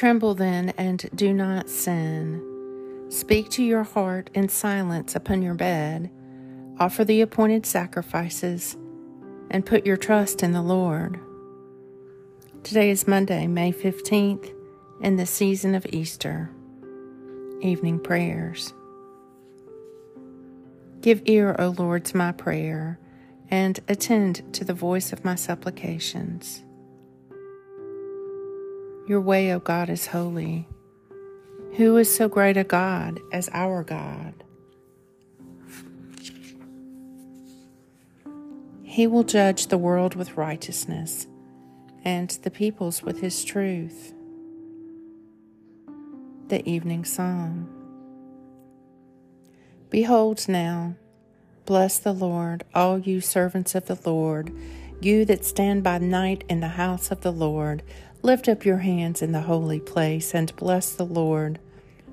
Tremble then and do not sin. Speak to your heart in silence upon your bed. Offer the appointed sacrifices and put your trust in the Lord. Today is Monday, May 15th, in the season of Easter. Evening prayers. Give ear, O Lord, to my prayer, and attend to the voice of my supplications. Your way, O God, is holy. Who is so great a God as our God? He will judge the world with righteousness and the peoples with his truth. The Evening Psalm. Behold now, bless the Lord, all you servants of the Lord, you that stand by night in the house of the Lord. Lift up your hands in the holy place and bless the Lord.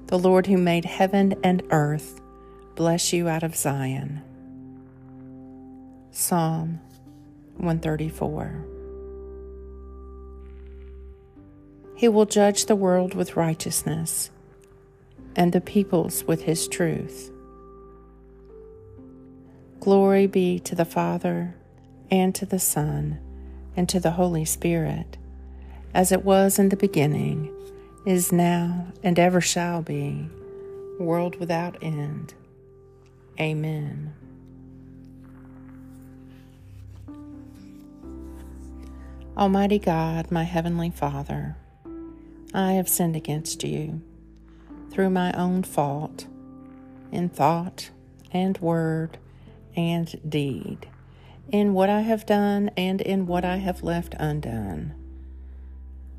The Lord who made heaven and earth, bless you out of Zion. Psalm 134. He will judge the world with righteousness and the peoples with his truth. Glory be to the Father, and to the Son, and to the Holy Spirit as it was in the beginning, is now, and ever shall be, world without end. Amen. Almighty God, my heavenly Father, I have sinned against you through my own fault, in thought and word and deed, in what I have done and in what I have left undone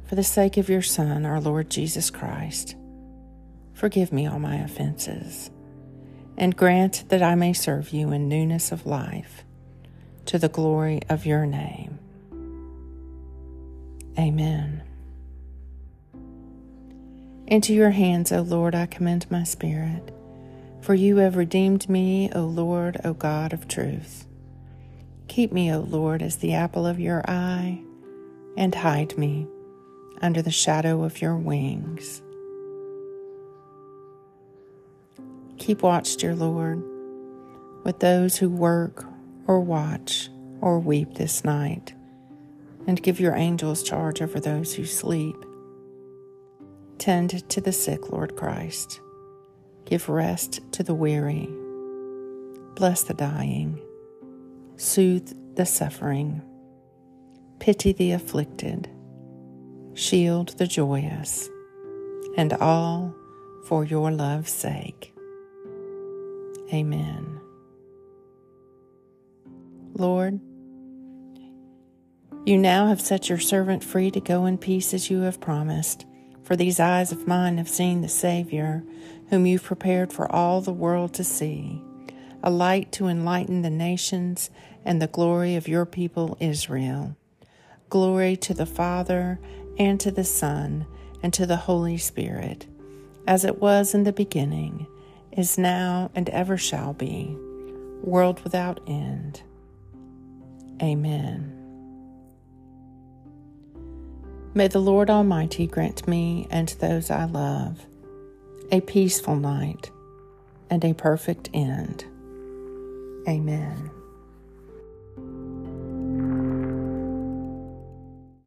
for the sake of your Son, our Lord Jesus Christ, forgive me all my offenses, and grant that I may serve you in newness of life, to the glory of your name. Amen. Into your hands, O Lord, I commend my spirit. For you have redeemed me, O Lord, O God of truth. Keep me, O Lord, as the apple of your eye, and hide me under the shadow of your wings. Keep watch, dear Lord, with those who work or watch or weep this night, and give your angels charge over those who sleep. Tend to the sick, Lord Christ. Give rest to the weary. Bless the dying. Soothe the suffering. Pity the afflicted shield the joyous, and all for your love's sake. Amen. Lord, you now have set your servant free to go in peace as you have promised. For these eyes of mine have seen the Savior, whom you've prepared for all the world to see, a light to enlighten the nations and the glory of your people Israel. Glory to the Father and to the Son, and to the Holy Spirit, as it was in the beginning, is now, and ever shall be, world without end. Amen. May the Lord Almighty grant me and those I love a peaceful night and a perfect end. Amen.